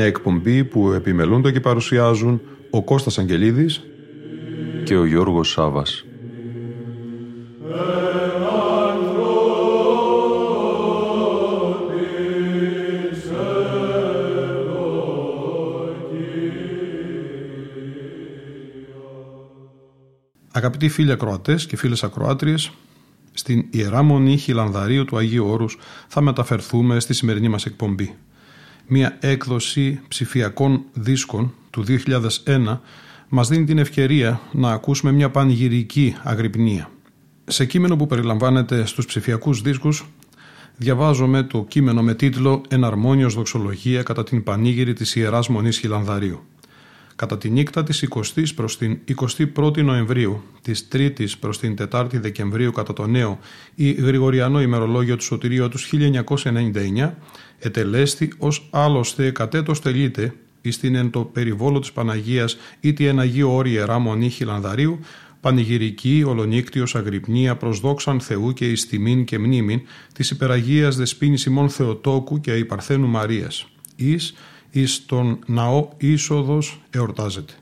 Μια εκπομπή που επιμελούνται και παρουσιάζουν ο Κώστας Αγγελίδης και ο Γιώργος Σάβας. Αγαπητοί φίλοι ακροατές και φίλες ακροάτριες, στην Ιερά Μονή Χιλανδαρίου του Αγίου Όρους θα μεταφερθούμε στη σημερινή μας εκπομπή. Μια έκδοση ψηφιακών δίσκων του 2001 μας δίνει την ευκαιρία να ακούσουμε μια πανηγυρική αγρυπνία. Σε κείμενο που περιλαμβάνεται στους ψηφιακούς δίσκους διαβάζομαι το κείμενο με τίτλο «Εναρμόνιος δοξολογία κατά την πανήγυρη της Ιεράς Μονής Χιλανδαρίου». Κατά τη νύχτα της 20ης προς την 21η Νοεμβρίου, της 3ης προς την 4η Δεκεμβρίου κατά το νέο ή Γρηγοριανό ημερολόγιο του Σωτηρίου του 1999, ετελέστη ως άλλωστε κατέτος τελείται εις την εν το περιβόλο της Παναγίας ή τη εν Αγίου Όρη Ιερά Μονή Χιλανδαρίου, πανηγυρική, ολονύκτιος, αγρυπνία, προσδόξαν Θεού και εις τιμήν και μνήμην της υπεραγίας δεσπίνης ημών Θεοτόκου και Υπαρθένου Μαρίας, εις εις τον ναό είσοδος εορτάζεται.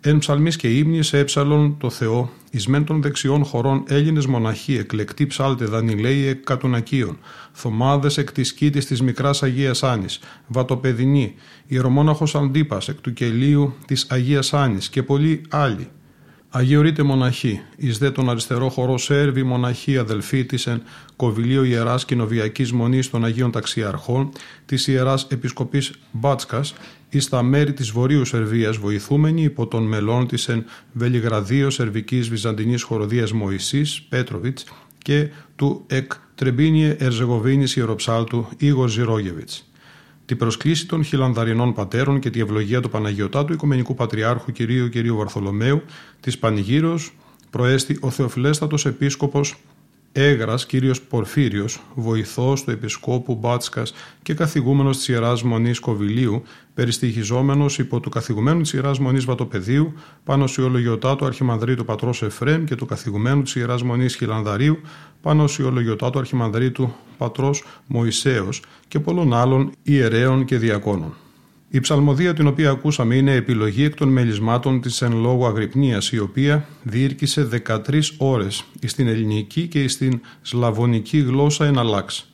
Εν ψαλμής και ύμνης έψαλον το Θεό, εις μεν των δεξιών χωρών Έλληνες μοναχοί, εκλεκτοί ψάλτε δανειλαίοι εκ κατουνακίων, θωμάδες εκ της κήτης της μικράς Αγίας Άνης, βατοπεδινή, ιερομόναχος Αντίπας εκ του κελίου της Αγίας Άνης και πολλοί άλλοι, Αγιορείτε μοναχή, εις δε τον αριστερό χορό Σέρβη μοναχή αδελφή της εν κοβιλίο Ιεράς Κοινοβιακής Μονής των Αγίων Ταξιαρχών της Ιεράς Επισκοπής Μπάτσκας εις τα μέρη της Βορείου Σερβίας βοηθούμενη υπό των μελών της εν Βελιγραδίο Σερβικής Βυζαντινής Χοροδίας Μωυσής Πέτροβιτς και του εκ Τρεμπίνιε Ερζεγοβίνης Ιεροψάλτου Ήγορ Ζιρόγεβιτς την προσκλήση των χιλανδαρινών πατέρων και τη ευλογία του Παναγιωτάτου Οικουμενικού Πατριάρχου κυρίου κυρίου Βαρθολομαίου της Πανηγύρος προέστη ο Θεοφιλέστατος Επίσκοπος Έγρας κύριος Πορφύριος, βοηθός του Επισκόπου Μπάτσκας και καθηγούμενος της Ιεράς Μονής Κοβιλίου, περιστοιχιζόμενος υπό του καθηγουμένου της Ιεράς Μονής Βατοπεδίου, πάνω στη ολογιωτά του Αρχιμανδρίτου Πατρός Εφρέμ και του καθηγουμένου της Ιεράς Μονής Χιλανδαρίου, πάνω στη ολογιωτά του Αρχιμανδρίτου Πατρός Μωυσέως και πολλών άλλων ιερέων και διακόνων. Η ψαλμοδία την οποία ακούσαμε είναι επιλογή εκ των μελισμάτων της εν λόγω αγρυπνίας η οποία διήρκησε 13 ώρες στην ελληνική και στην σλαβωνική γλώσσα εναλλάξει.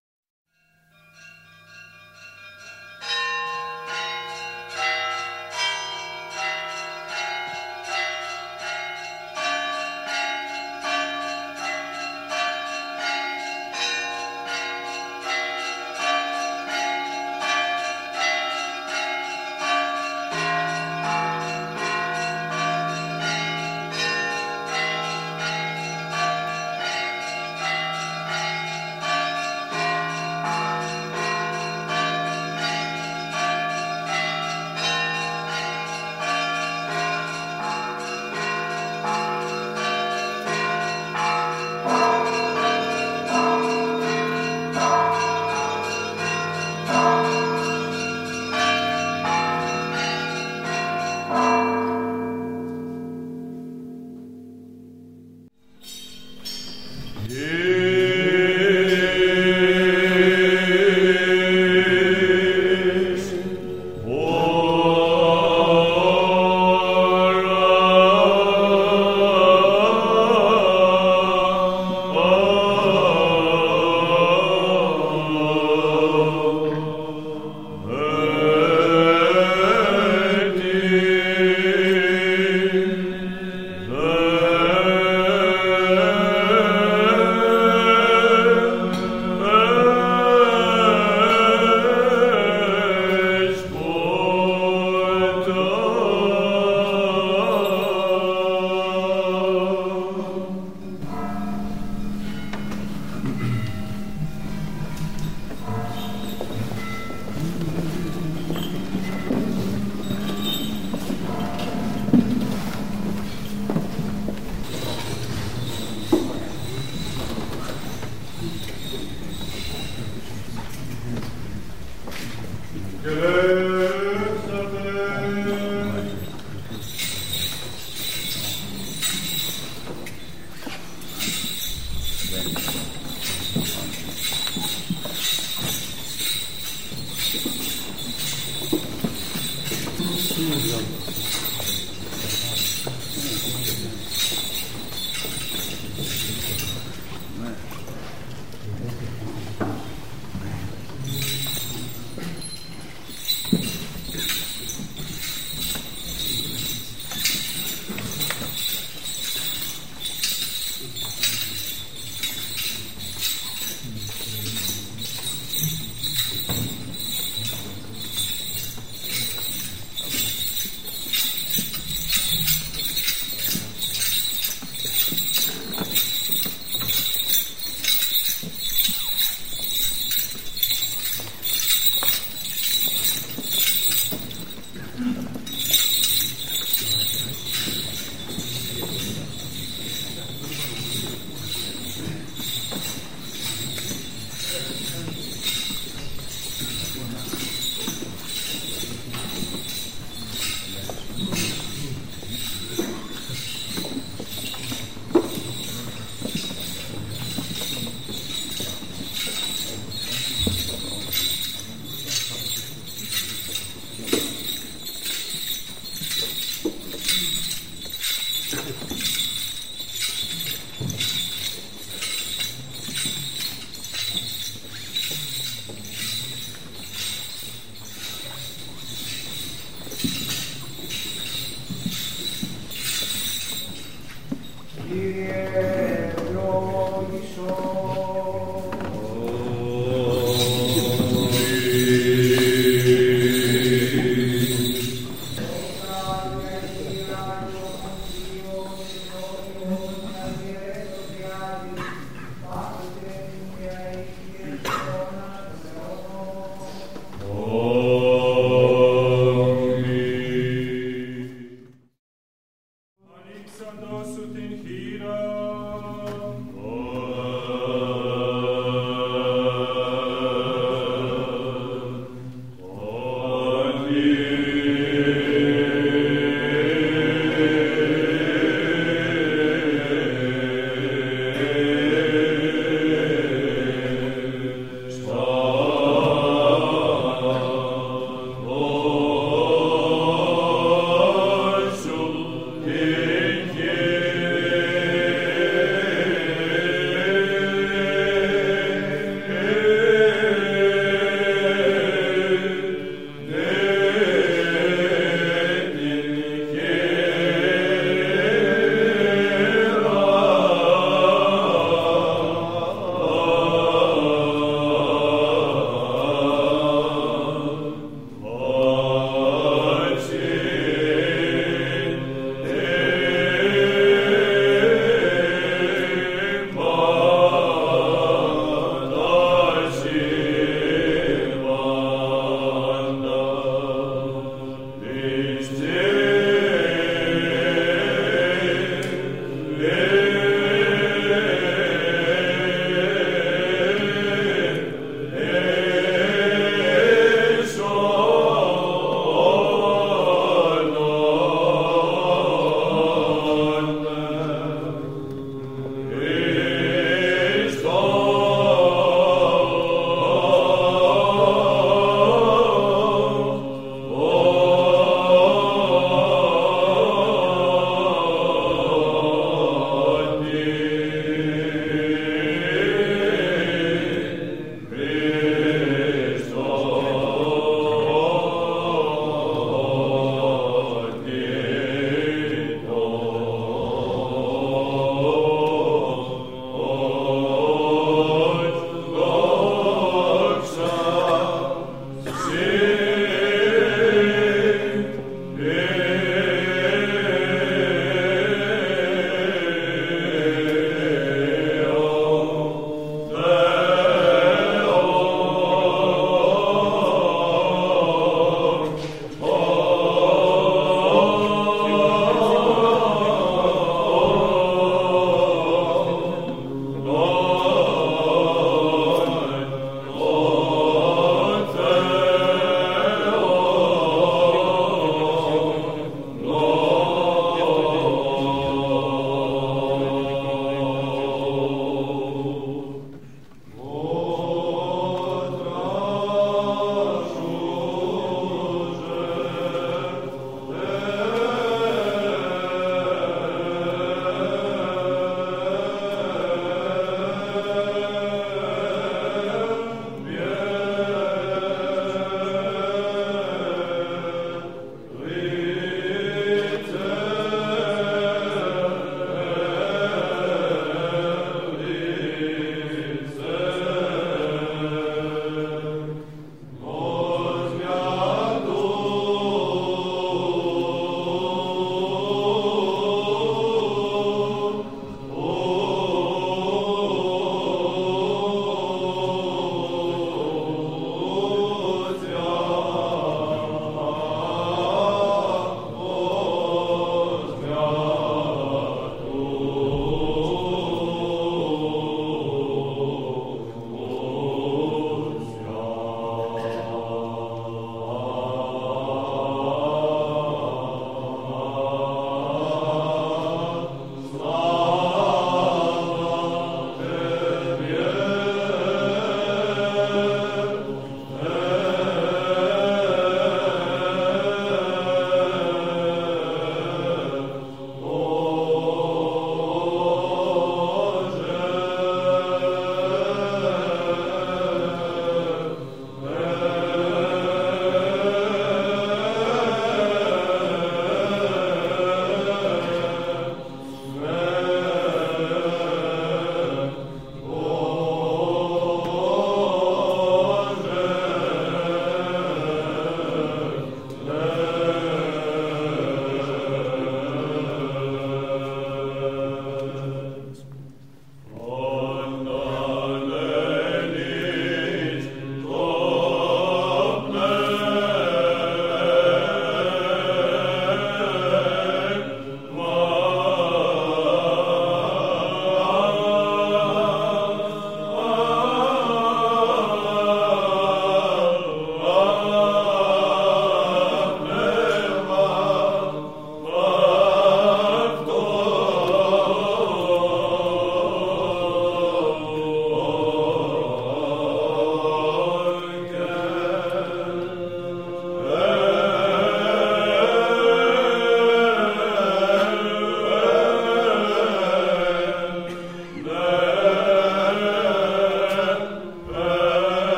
这的比较恶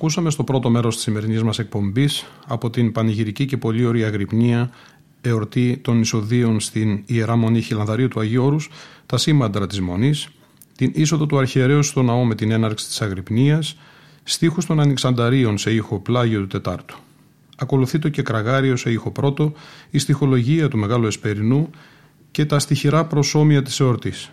ακούσαμε στο πρώτο μέρος της σημερινής μας εκπομπής από την πανηγυρική και πολύ ωραία γρυπνία εορτή των εισοδείων στην Ιερά Μονή Χιλανδαρίου του Αγίου Όρους, τα σήμαντρα της Μονής, την είσοδο του αρχιερέως στο ναό με την έναρξη της Αγρυπνίας, στίχους των Ανοιξανταρίων σε ήχο πλάγιο του Τετάρτου. Ακολουθεί το και κραγάριο σε ήχο πρώτο, η στοιχολογία του Μεγάλου Εσπερινού και τα στοιχειρά προσώμια της εορτής.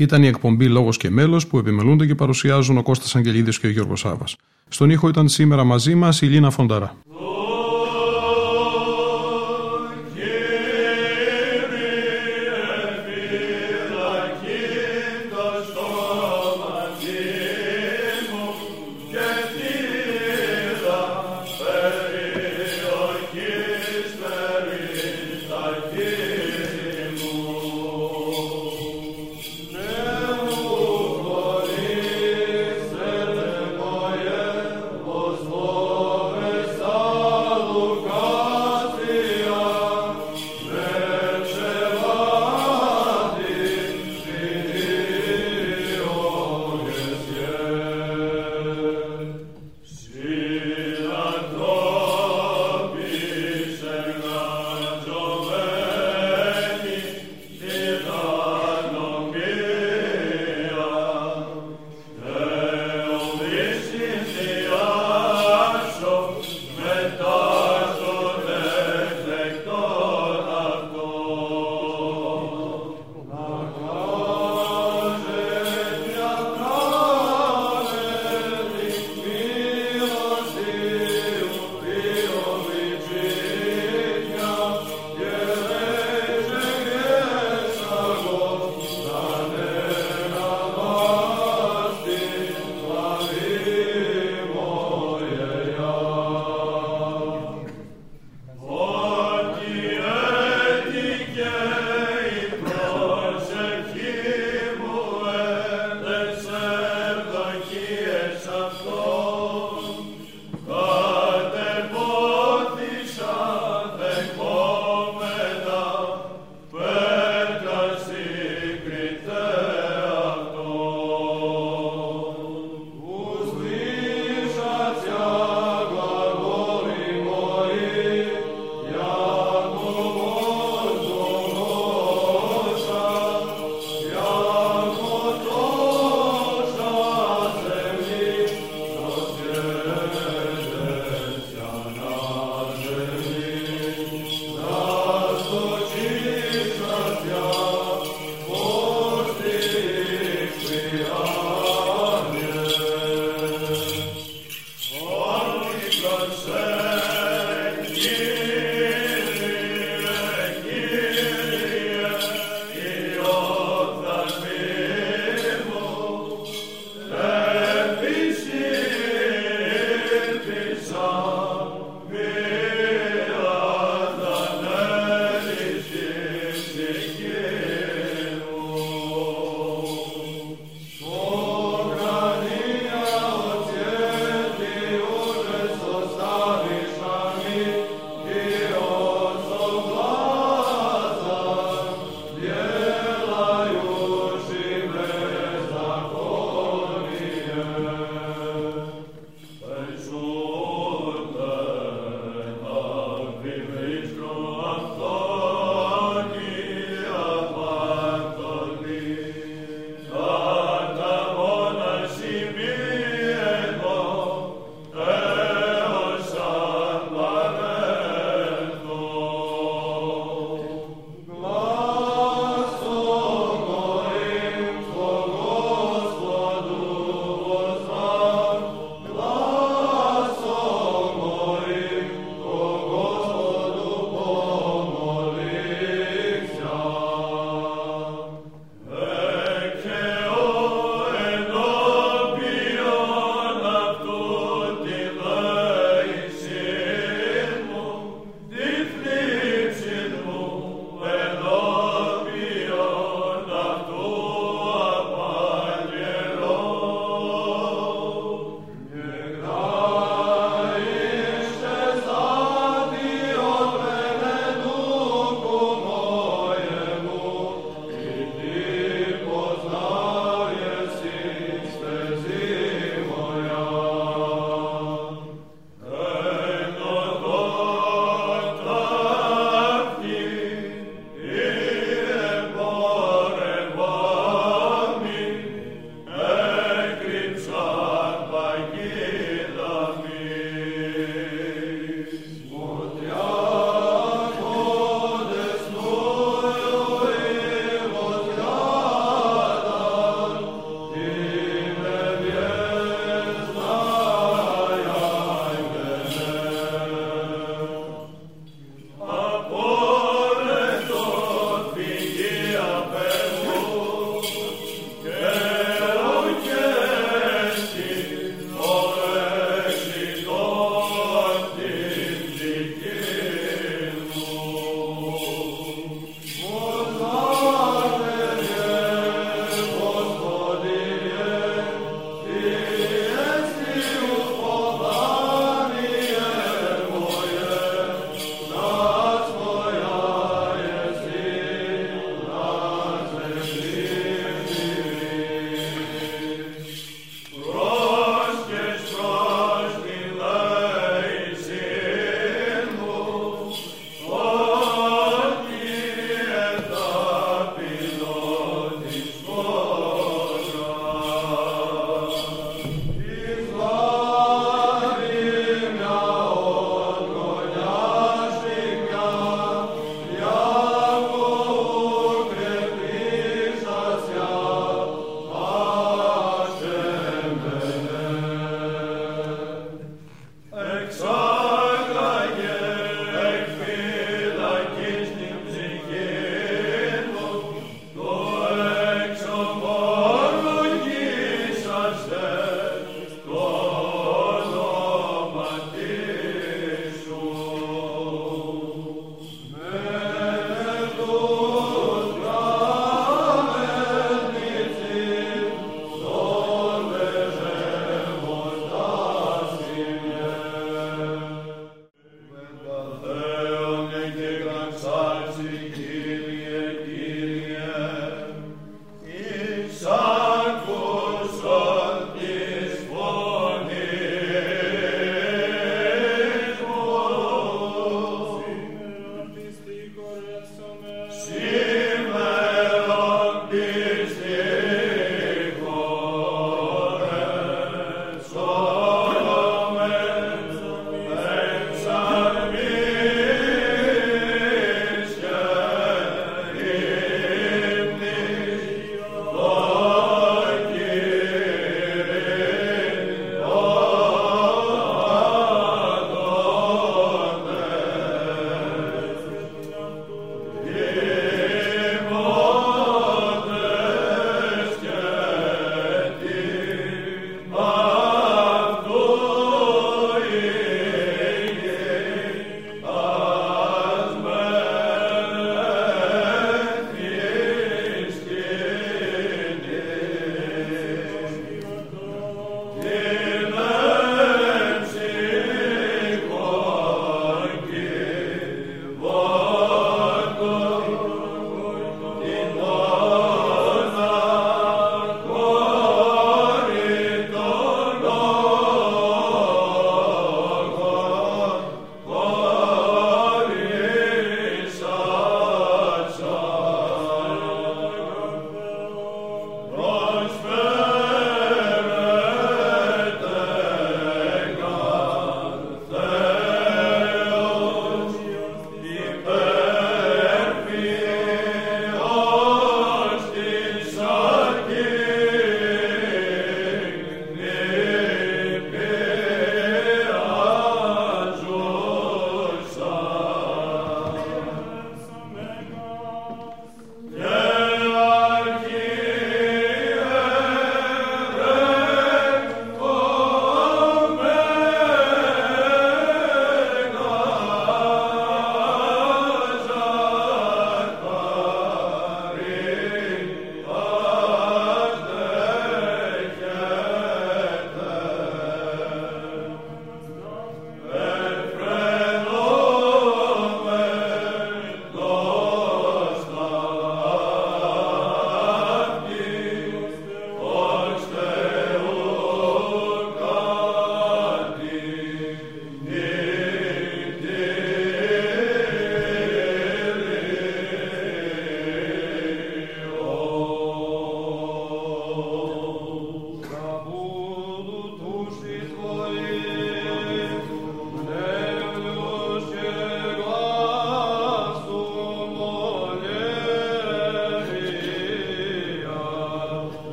Ήταν η εκπομπή Λόγος και Μέλος που επιμελούνται και παρουσιάζουν ο Κώστας Αγγελίδης και ο Γιώργος Σάβα. Στον ήχο ήταν σήμερα μαζί μας η Λίνα Φονταρά.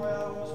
wells